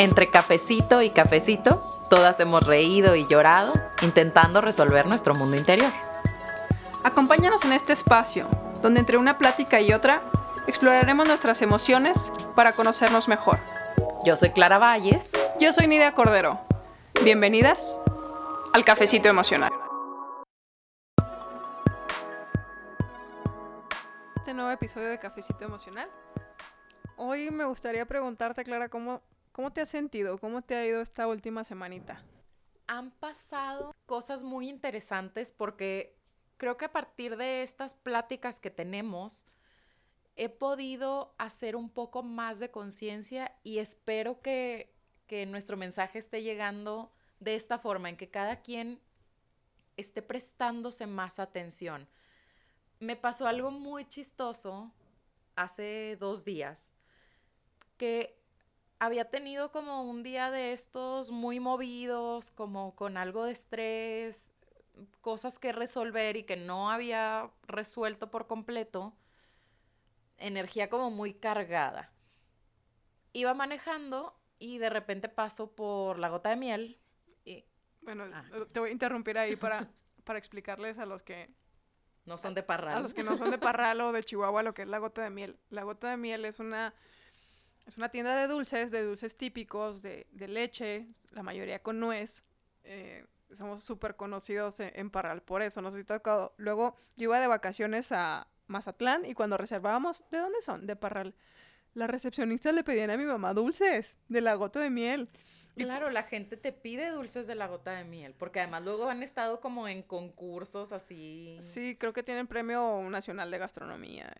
Entre cafecito y cafecito, todas hemos reído y llorado intentando resolver nuestro mundo interior. Acompáñanos en este espacio, donde entre una plática y otra exploraremos nuestras emociones para conocernos mejor. Yo soy Clara Valles. Yo soy Nidia Cordero. Bienvenidas al Cafecito Emocional. Este nuevo episodio de Cafecito Emocional. Hoy me gustaría preguntarte, Clara, ¿cómo, cómo te has sentido? ¿Cómo te ha ido esta última semanita? Han pasado cosas muy interesantes porque creo que a partir de estas pláticas que tenemos, he podido hacer un poco más de conciencia y espero que, que nuestro mensaje esté llegando de esta forma, en que cada quien esté prestándose más atención. Me pasó algo muy chistoso hace dos días, que había tenido como un día de estos muy movidos, como con algo de estrés, cosas que resolver y que no había resuelto por completo, energía como muy cargada. Iba manejando y de repente paso por la gota de miel. Y, Bueno, Ah. te voy a interrumpir ahí para, para explicarles a los que no son de parral. A los que no son de Parral o de Chihuahua, lo que es la gota de miel. La gota de miel es una, es una tienda de dulces, de dulces típicos, de, de leche, la mayoría con nuez. Eh, somos súper conocidos en, en Parral por eso, no sé si tocado. Luego yo iba de vacaciones a Mazatlán y cuando reservábamos, ¿de dónde son? De Parral. Las recepcionistas le pedían a mi mamá dulces de la gota de miel. Y- Claro, la gente te pide dulces de la gota de miel, porque además luego han estado como en concursos así. Sí, creo que tienen premio nacional de gastronomía.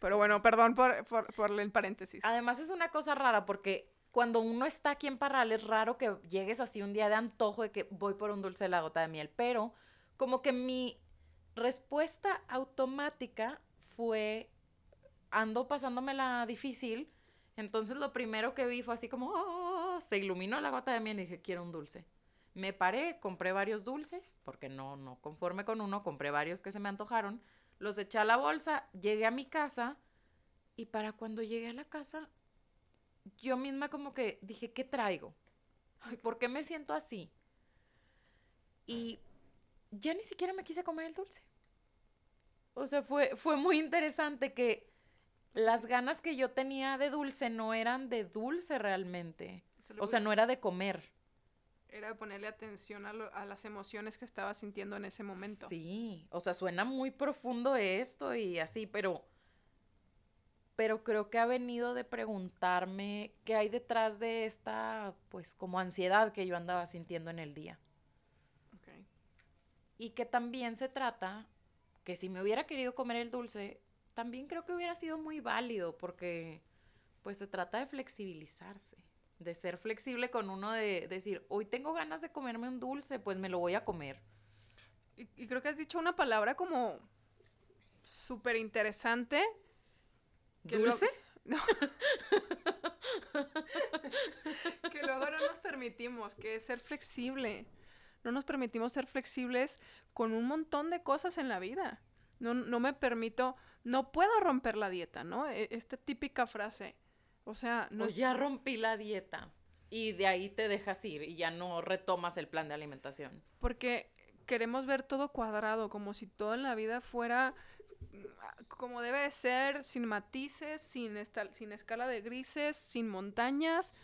Pero bueno, perdón por, por, por el paréntesis. Además es una cosa rara porque cuando uno está aquí en Parral es raro que llegues así un día de antojo de que voy por un dulce de la gota de miel, pero como que mi respuesta automática fue ando pasándomela difícil, entonces lo primero que vi fue así como "Ah", se iluminó la gota de miel y dije quiero un dulce. Me paré, compré varios dulces, porque no, no conforme con uno, compré varios que se me antojaron, los eché a la bolsa, llegué a mi casa y para cuando llegué a la casa, yo misma como que dije, ¿qué traigo? Ay, ¿Por qué me siento así? Y ya ni siquiera me quise comer el dulce. O sea, fue, fue muy interesante que las ganas que yo tenía de dulce no eran de dulce realmente. O sea, no era de comer. Era ponerle atención a, lo- a las emociones que estaba sintiendo en ese momento. Sí, o sea, suena muy profundo esto y así, pero pero creo que ha venido de preguntarme qué hay detrás de esta pues como ansiedad que yo andaba sintiendo en el día. Y que también se trata que si me hubiera querido comer el dulce, también creo que hubiera sido muy válido porque pues se trata de flexibilizarse, de ser flexible con uno de decir, hoy tengo ganas de comerme un dulce, pues me lo voy a comer. Y, y creo que has dicho una palabra como súper interesante. lo- ¿Dulce? No. que luego no nos permitimos, que es ser flexible. No nos permitimos ser flexibles con un montón de cosas en la vida. No, no me permito, no puedo romper la dieta, ¿no? E- Esta típica frase. O sea, no No, es- ya rompí la dieta. Y de ahí te dejas ir y ya no retomas el plan de alimentación. Porque queremos ver todo cuadrado, como si todo en la vida fuera mm, como debe de ser, sin matices, sin, esta- sin escala de grises, sin montañas,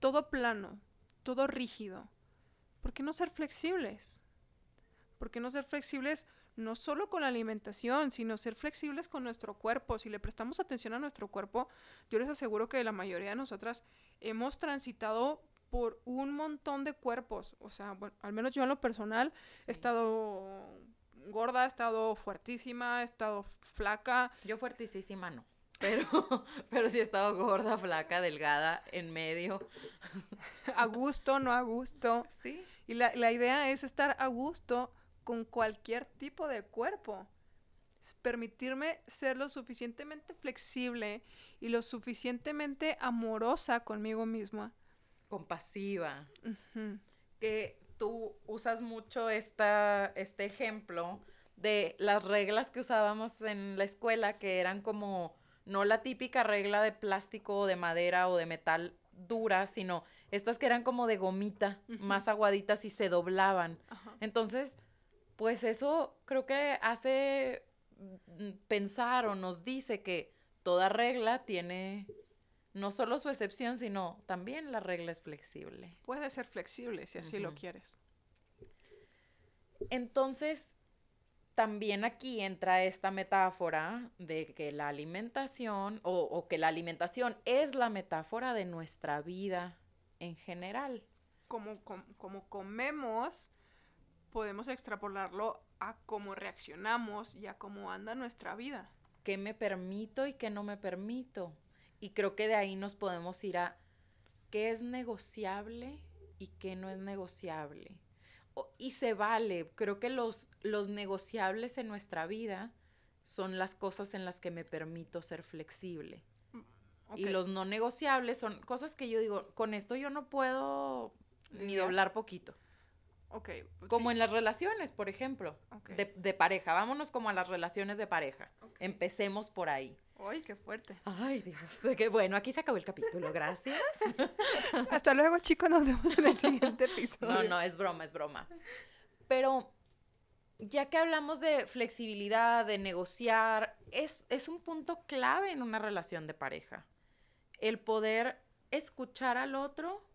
todo plano, todo rígido. ¿Por qué no ser flexibles? ¿Por qué no ser flexibles no solo con la alimentación, sino ser flexibles con nuestro cuerpo? Si le prestamos atención a nuestro cuerpo, yo les aseguro que la mayoría de nosotras hemos transitado por un montón de cuerpos. O sea, bueno, al menos yo en lo personal he estado gorda, he estado fuertísima, he estado flaca. Yo fuertísima no. Pero, pero sí he estado gorda, flaca, delgada, en medio. A gusto, no a gusto. Sí. Y la, la idea es estar a gusto con cualquier tipo de cuerpo. Permitirme ser lo suficientemente flexible y lo suficientemente amorosa conmigo misma. Compasiva. Que tú usas mucho esta, este ejemplo de las reglas que usábamos en la escuela, que eran como no la típica regla de plástico o de madera o de metal duras, sino estas que eran como de gomita, más aguaditas y se doblaban. Entonces, pues eso creo que hace mm, pensar o nos dice que toda regla tiene no solo su excepción, sino también la regla es flexible. Puede ser flexible si así lo quieres. Entonces, también aquí entra esta metáfora de que la alimentación o, que la alimentación es la metáfora de nuestra vida en general. Como, como, comemos, podemos extrapolarlo a cómo reaccionamos y a cómo anda nuestra vida. ¿Qué me permito y qué no me permito? Y creo que de ahí nos podemos ir a qué es negociable y qué no es negociable y se vale. Creo que los, los negociables en nuestra vida son las cosas en las que me permito ser flexible. Mm, y los no negociables son cosas que yo digo, con esto yo no puedo ni doblar poquito. Ok. Pues como en las relaciones, por ejemplo, de, de, pareja. Vámonos como a las relaciones de pareja. Empecemos por ahí. ¡Ay, qué fuerte! Ay, Dios. Qué bueno, aquí se acabó el capítulo. Gracias. Hasta luego, chicos. Nos vemos en el siguiente episodio. No, no, es broma, es broma. Pero ya que hablamos de flexibilidad, de negociar, es, es un punto clave en una relación de pareja. El poder escuchar al otro,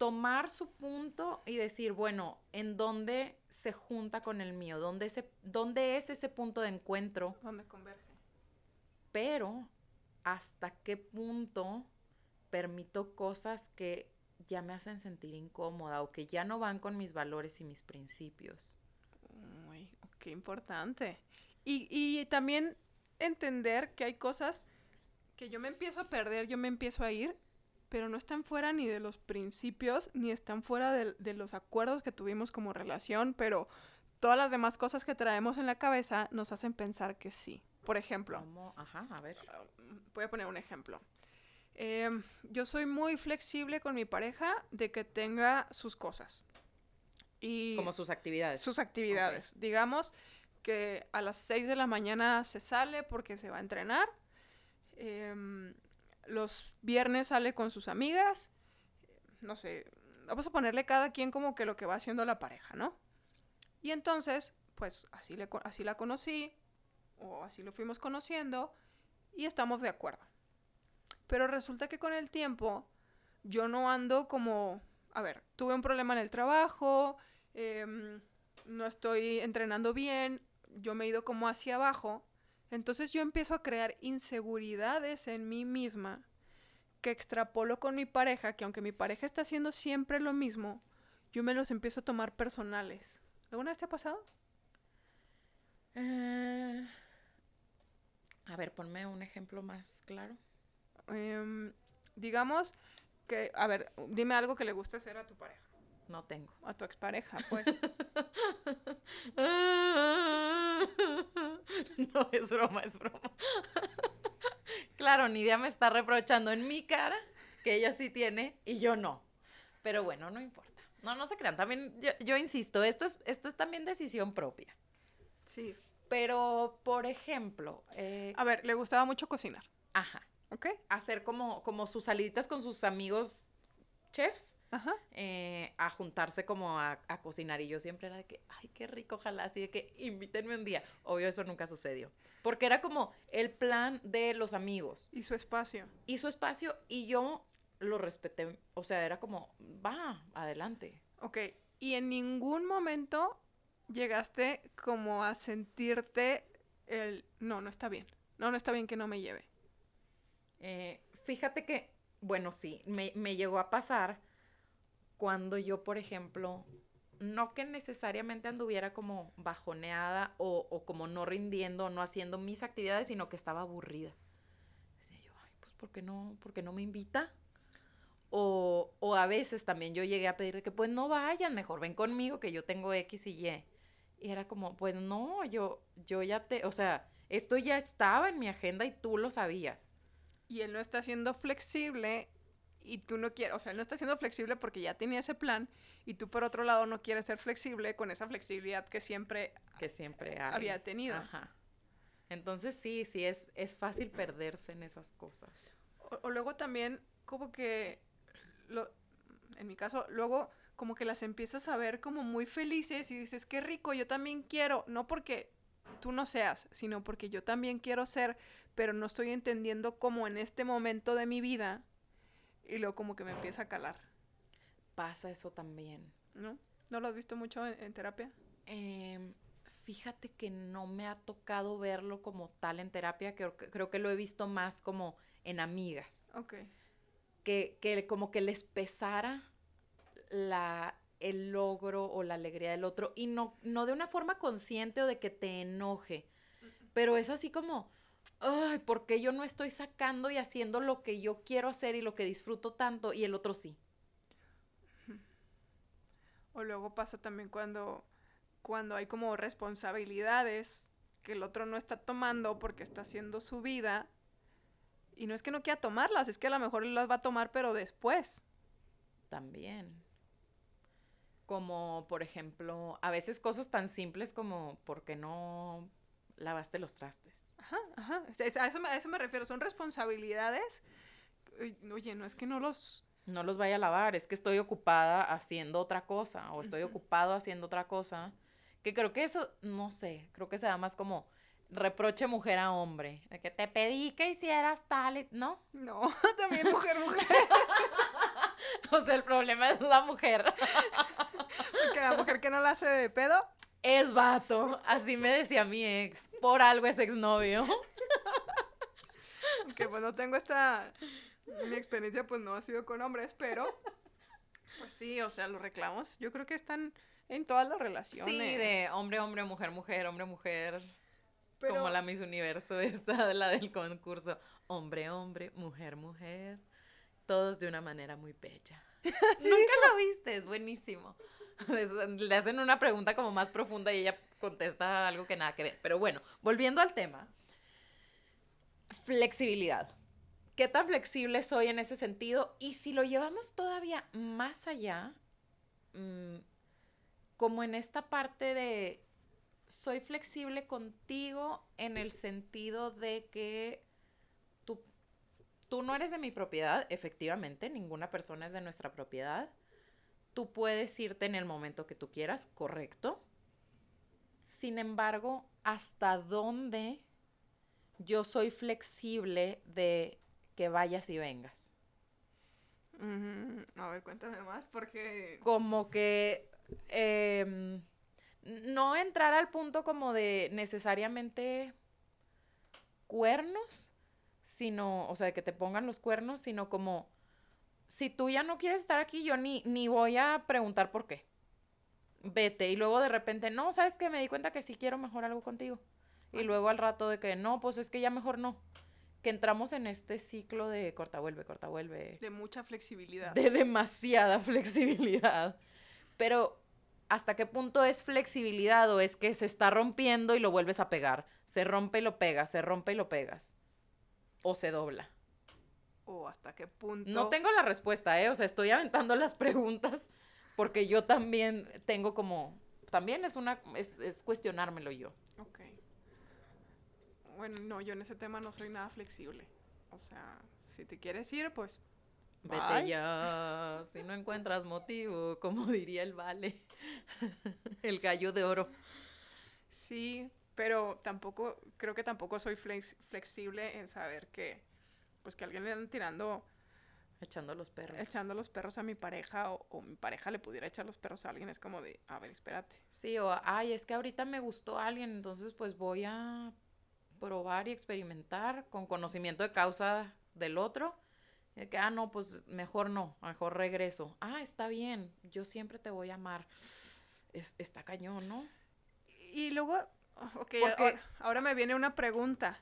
tomar su punto y decir, bueno, ¿en dónde se junta con el mío? ¿Dónde, ese, dónde es ese punto de encuentro? ¿Dónde converge? pero hasta qué punto permito cosas que ya me hacen sentir incómoda o que ya no van con mis valores y mis principios. Uy, qué importante. Y, y también entender que hay cosas que yo me empiezo a perder, yo me empiezo a ir, pero no están fuera ni de los principios, ni están fuera de, de los acuerdos que tuvimos como relación, pero todas las demás cosas que traemos en la cabeza nos hacen pensar que sí. Por ejemplo. Ajá, a ver. Ah, voy a poner un ejemplo. Em, yo soy muy flexible con mi pareja de que tenga sus cosas. Y Como sus actividades. Sus actividades. Digamos que a las 6 de la mañana se sale porque se va a entrenar. Em, los viernes sale con sus amigas. No sé, vamos a ponerle cada quien como que lo que va haciendo la pareja, ¿no? Y entonces, pues así, le, así la conocí, o así lo fuimos conociendo, y estamos de acuerdo. Pero resulta que con el tiempo yo no ando como, a ver, tuve un problema en el trabajo, em, no estoy entrenando bien, yo me he ido como hacia abajo, entonces yo empiezo a crear inseguridades en mí misma que extrapolo con mi pareja, que aunque mi pareja está haciendo siempre lo mismo, yo me los empiezo a tomar personales. ¿Alguna vez te ha pasado? Eh, a ver, ponme un ejemplo más claro. Em, digamos que, a ver, dime algo que le guste hacer a tu pareja. No tengo. A tu expareja, pues. no, es broma, es broma. claro, Nidia me está reprochando en mi cara que ella sí tiene y yo no. Pero bueno, no importa. No, no se crean. También, yo, insisto, esto es, esto es también decisión propia. Sí. Pero, por ejemplo... Eh, a ver, le gustaba mucho cocinar. Ajá. ¿Ok? Hacer como, como sus saliditas con sus amigos chefs. Ajá. Eh, a juntarse como a, cocinar. Y yo siempre era de que, ay, qué rico, ojalá. Así de que invítenme un día. Obvio, eso nunca sucedió. Porque era como el plan de los amigos. Y su espacio. Y su espacio. Y yo lo respeté. O sea, era como, va, adelante. Ok. Y en ningún momento llegaste como a sentirte el, no, no está bien, no, no está bien que no me lleve? Eh, fíjate que, bueno, sí, me, llegó a pasar cuando yo, por ejemplo, no que necesariamente anduviera como bajoneada o, o, como no rindiendo, no haciendo mis actividades, sino que estaba aburrida. Decía yo, ay, pues, ¿por qué no, por qué no me invita? O, o a veces también yo llegué a pedir que, pues, no vayan, mejor ven conmigo, que yo tengo X y Y. Y era como, pues no, yo, yo ya te, o sea, esto ya estaba en mi agenda y tú lo sabías. Y él no está siendo flexible y tú no quieres, o sea, él no está siendo flexible porque ya tenía ese plan y tú por otro lado no quieres ser flexible con esa flexibilidad que siempre, que siempre había tenido. Ajá. Entonces sí, sí, es, es fácil perderse en esas cosas. o luego también como que, lo, en mi caso, luego como que las empiezas a ver como muy felices y dices, qué rico, yo también quiero, no porque tú no seas, sino porque yo también quiero ser, pero no estoy entendiendo cómo en este momento de mi vida y luego como que me empieza a calar. Pasa eso también. ¿No? ¿No lo has visto mucho en, terapia? Em, fíjate que no me ha tocado verlo como tal en terapia, creo, creo que lo he visto más como en amigas. Ok. Que, que como que les pesara la, el logro o la alegría del otro y no, no de una forma consciente o de que te enoje, pero es así como, ay, ¿por qué yo no estoy sacando y haciendo lo que yo quiero hacer y lo que disfruto tanto y el otro sí? O luego pasa también cuando, cuando hay como responsabilidades que el otro no está tomando porque está haciendo su vida. Y no es que no quiera tomarlas, es que a lo mejor las va a tomar, pero después. También. Como, por ejemplo, a veces cosas tan simples como, ¿por qué no lavaste los trastes? Ajá, ajá. A eso, a eso me refiero. Son responsabilidades. Oye, no es que no los no los vaya a lavar, es que estoy ocupada haciendo otra cosa o estoy ocupado haciendo otra cosa. Que creo que eso, no sé, creo que se da más como reproche mujer a hombre. De que te pedí que hicieras tal. ¿No? No, también mujer, mujer. o sea, el problema es la mujer. que la mujer que no la hace de pedo. Es vato. Así me decía mi ex. Por algo es exnovio. que pues no tengo esta mi experiencia pues no ha sido con hombres, pero pues sí, o sea, los reclamos yo creo que están en todas las relaciones. Sí, de hombre, hombre, mujer, mujer, hombre, mujer. Como la Miss Universo esta, la del concurso. Hombre, hombre, mujer, mujer. Todos de una manera muy bella. Nunca lo viste, es buenísimo. Le hacen una pregunta como más profunda y ella contesta algo que nada que ver. Pero bueno, volviendo al tema. Flexibilidad. ¿Qué tan flexible soy en ese sentido? Y si lo llevamos todavía más allá, mm, como en esta parte de soy flexible contigo en el sentido de que tú no eres de mi propiedad, efectivamente, ninguna persona es de nuestra propiedad. Tú puedes irte en el momento que tú quieras, correcto. Sin embargo, ¿hasta dónde yo soy flexible de que vayas y vengas. A ver, cuéntame más, porque... Como que em, no entrar al punto como de necesariamente cuernos, sino, o sea, de que te pongan los cuernos, sino como, si tú ya no quieres estar aquí, yo ni, ni voy a preguntar por qué. Vete. Y luego de repente, no, ¿sabes que Me di cuenta que sí quiero mejor algo contigo. Y luego al rato de que, no, pues es que ya mejor no que entramos en este ciclo de corta vuelve, corta vuelve. De mucha flexibilidad. De demasiada flexibilidad. Pero, ¿hasta qué punto es flexibilidad o es que se está rompiendo y lo vuelves a pegar? Se rompe y lo pegas, se rompe y lo pegas. O se dobla. O hasta qué punto. No tengo la respuesta, ¿eh? O sea, estoy aventando las preguntas porque yo también tengo como. También es una. Es, es cuestionármelo yo. Ok bueno, no, yo en ese tema no soy nada flexible. O sea, si te quieres ir, pues... Vete ya, si no encuentras motivo, como diría el vale, el gallo de oro. Sí, pero tampoco, creo que tampoco soy flexible en saber que, pues que alguien le anda tirando... Echando los perros. Echando los perros a mi pareja o, o, mi pareja le pudiera echar los perros a alguien, es como de, a ver, espérate. Sí, o, ay, es que ahorita me gustó alguien, entonces pues voy a probar y experimentar con conocimiento de causa del otro. Y que, ah, no, pues mejor no, mejor regreso. Ah, está bien, yo siempre te voy a amar. Es, está cañón, ¿no? Y luego, ok, ahora, me viene una pregunta.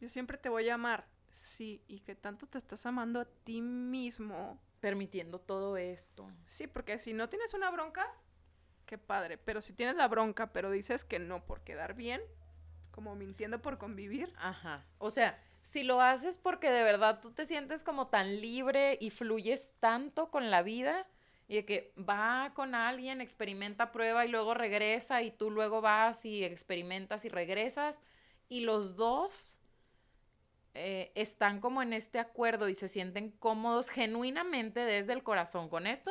Yo siempre te voy a amar. Sí, y que tanto te estás amando a ti mismo. Permitiendo todo esto. Sí, porque si no tienes una bronca, qué padre. Pero si tienes la bronca, pero dices que no por quedar bien, como mintiendo por convivir. Ajá. O sea, si lo haces porque de verdad tú te sientes como tan libre y fluyes tanto con la vida y de que va con alguien, experimenta, prueba y luego regresa y tú luego vas y experimentas y regresas y los dos eh, están como en este acuerdo y se sienten cómodos genuinamente desde el corazón con esto,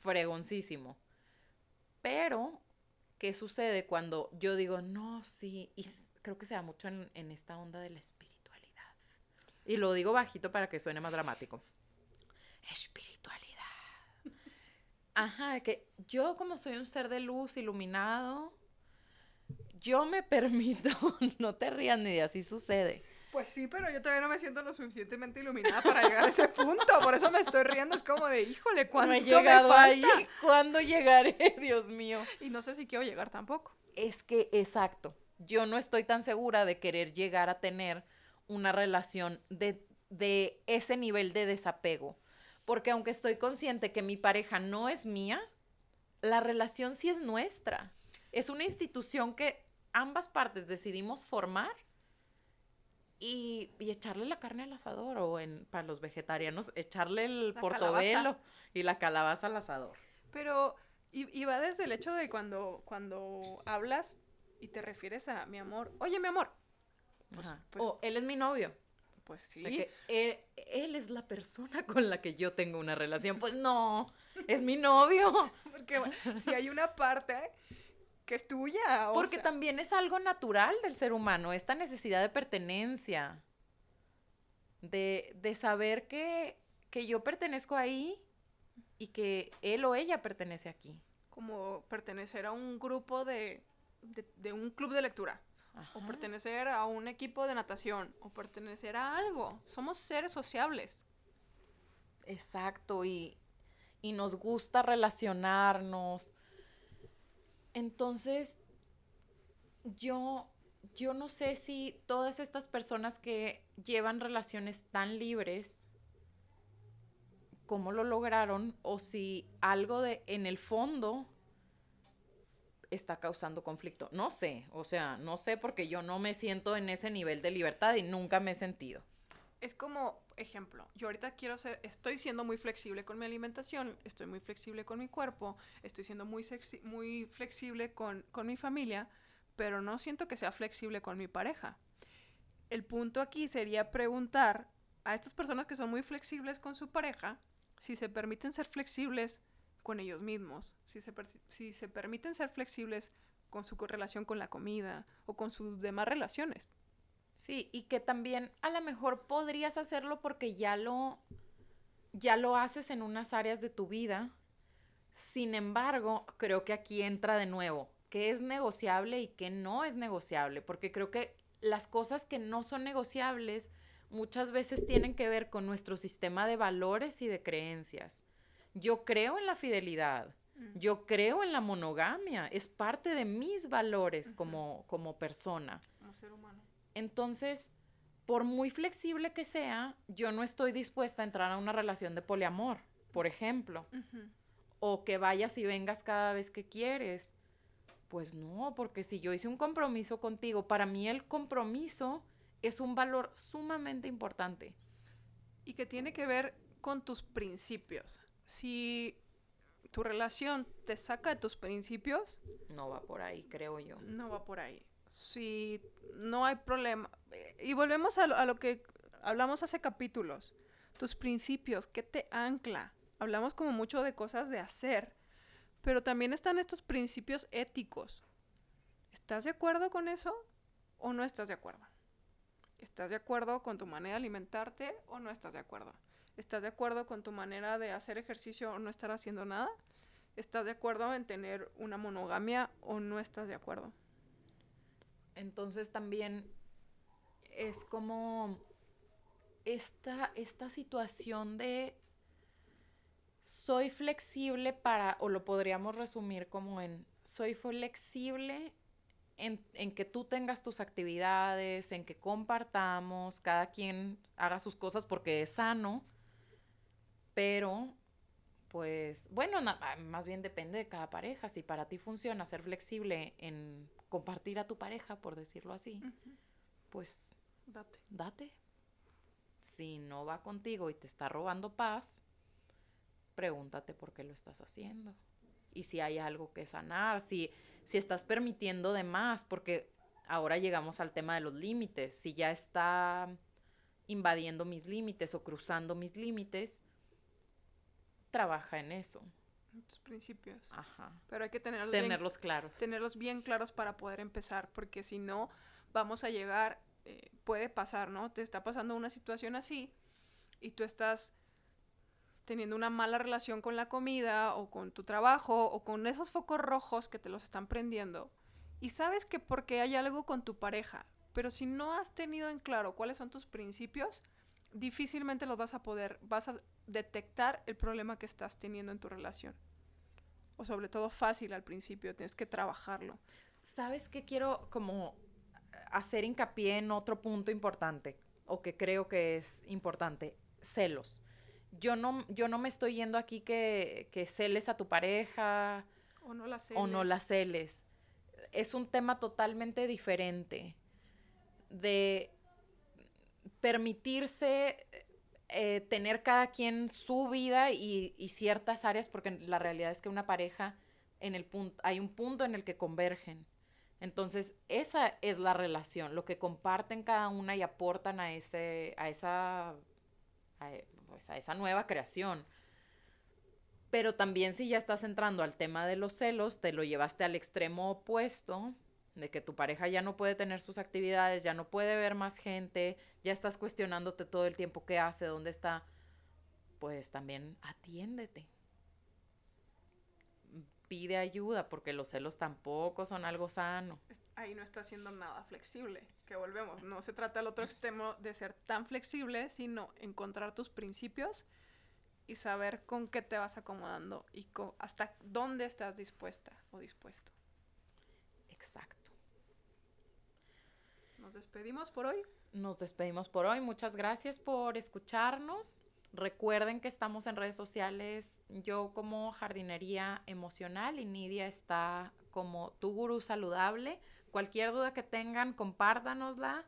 fregoncísimo. Pero, ¿qué sucede cuando yo digo, no, sí, y creo que se da mucho en, en esta onda de la espiritualidad? Y lo digo bajito para que suene más dramático. Espiritualidad. Ajá, que yo como soy un ser de luz iluminado, yo me permito, no te rías ni de así sucede. Pues sí, pero yo todavía no me siento lo suficientemente iluminada para llegar a ese punto. Por eso me estoy riendo. Es como de, híjole, ¿cuánto no he llegado me falta? ahí. ¿Cuándo llegaré? Dios mío. Y no sé si quiero llegar tampoco. Es que, exacto. Yo no estoy tan segura de querer llegar a tener una relación de, de ese nivel de desapego. Porque aunque estoy consciente que mi pareja no es mía, la relación sí es nuestra. Es una institución que ambas partes decidimos formar y, y echarle la carne al asador o en, para los vegetarianos, echarle el La portobelo calabaza. y la calabaza al asador. Pero, y, y va desde el hecho de cuando, cuando hablas y te refieres a mi amor. Oye, mi amor. Pues- pues- o él es mi novio. Pues sí. Que él, él es la persona con la que yo tengo una relación. Pues no, es mi novio. Porque si hay una parte que es tuya. o Porque sea, también es algo natural del ser humano, esta necesidad de pertenencia. De, de saber que, que yo pertenezco ahí y que él o ella pertenece aquí. Como pertenecer a un grupo de, de, de un club de lectura. O pertenecer a un equipo de natación. O pertenecer a algo. Somos seres sociables. Exacto, y, y nos gusta relacionarnos. Entonces, yo, yo no sé si todas estas personas que llevan relaciones tan libres, cómo lo lograron, o si algo de en el fondo está causando conflicto. No sé, o sea, no sé porque yo no me siento en ese nivel de libertad y nunca me he sentido. Es como, ejemplo, yo ahorita quiero ser, estoy siendo muy flexible con mi alimentación, estoy muy flexible con mi cuerpo, estoy siendo muy, sexy- muy flexible con, con mi familia, pero no siento que sea flexible con mi pareja. El punto aquí sería preguntar a estas personas que son muy flexibles con su pareja si se permiten ser flexibles con ellos mismos, si se, si se permiten ser flexibles con su relación con la comida o con sus demás relaciones. Sí, y que también a lo mejor podrías hacerlo porque ya lo, ya lo haces en unas áreas de tu vida. Sin embargo, creo que aquí entra de nuevo qué es negociable y qué no es negociable, porque creo que las cosas que no son negociables muchas veces tienen que ver con nuestro sistema de valores y de creencias. Yo creo en la fidelidad, yo creo en la monogamia, es parte de mis valores como, como persona. Como ser humano. Entonces, por muy flexible que sea, yo no estoy dispuesta a entrar a una relación de poliamor, por ejemplo, o que vayas y vengas cada vez que quieres. Pues no, porque si yo hice un compromiso contigo, para mí el compromiso es un valor sumamente importante. y que tiene que ver con tus principios. Si tu relación te saca de tus principios, No va por ahí, creo yo. no va por ahí. Si no hay problema. Y volvemos a lo, a lo que hablamos hace capítulos. Tus principios, ¿qué te ancla? Hablamos como mucho de cosas de hacer, pero también están estos principios éticos. ¿Estás de acuerdo con eso o no estás de acuerdo? ¿Estás de acuerdo con tu manera de alimentarte o no estás de acuerdo? ¿Estás de acuerdo con tu manera de hacer ejercicio o no estar haciendo nada? ¿Estás de acuerdo en tener una monogamia o no estás de acuerdo? Entonces también es como esta, esta situación de soy flexible para, o lo podríamos resumir como en soy flexible en, en que tú tengas tus actividades, en que compartamos, cada quien haga sus cosas porque es sano, pero pues bueno, na- ah, más bien depende de cada pareja. Si para ti funciona ser flexible en compartir a tu pareja, por decirlo así, pues Date. date. Si no va contigo y te está robando paz, pregúntate por qué lo estás haciendo. Y si hay algo que sanar, si, si estás permitiendo de más, porque ahora llegamos al tema de los límites. Si ya está invadiendo mis límites o cruzando mis límites, trabaja en eso. Tus principios. Ajá. Pero hay que tenerlos, Tenerlos claros. bien, tenerlos bien claros para poder empezar, porque si no, vamos a llegar, eh, puede pasar, ¿no? Te está pasando una situación así y tú estás teniendo una mala relación con la comida o con tu trabajo o con esos focos rojos que te los están prendiendo. Y sabes que porque hay algo con tu pareja, pero si no has tenido en claro cuáles son tus principios, difícilmente los vas a poder, vas a detectar el problema que estás teniendo en tu relación. O sobre todo fácil al principio, tienes que trabajarlo. ¿Sabes qué quiero como hacer hincapié en otro punto importante o que creo que es importante? Celos. Yo no, yo no me estoy yendo aquí que, que celes a tu pareja O no la o no la celes. celes. Es un tema totalmente diferente de permitirse eh, tener cada quien su vida y, ciertas áreas, porque la realidad es que una pareja, en el hay un punto en el que convergen. Entonces, esa es la relación, lo que comparten cada una y aportan a, ese, a, esa, pues, a esa nueva creación. Pero también si ya estás entrando al tema de los celos, te lo llevaste al extremo opuesto, de que tu pareja ya no puede tener sus actividades, ya no puede ver más gente, ya estás cuestionándote todo el tiempo qué hace, dónde está, pues también atiéndete. Pide ayuda, porque los celos tampoco son algo sano. Ahí no está siendo nada flexible. Que volvemos. No se trata al otro extremo de ser tan flexible, sino encontrar tus principios y saber con qué te vas acomodando y hasta dónde estás dispuesta o dispuesto. Exacto. Nos despedimos por hoy. Nos despedimos por hoy. Muchas gracias por escucharnos. Recuerden que estamos en redes sociales. Yo como jardinería emocional y Nidia está como tu gurú saludable. Cualquier duda que tengan, compártanosla.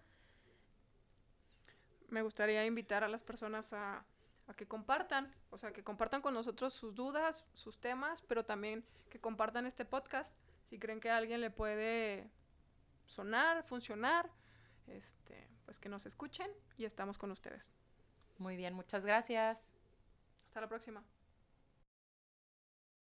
Me gustaría invitar a las personas a, a que compartan, o sea, que compartan con nosotros sus dudas, sus temas, pero también que compartan este podcast si creen que a alguien le puede sonar, funcionar, este, pues que nos escuchen y estamos con ustedes. Muy bien, muchas gracias. Hasta la próxima.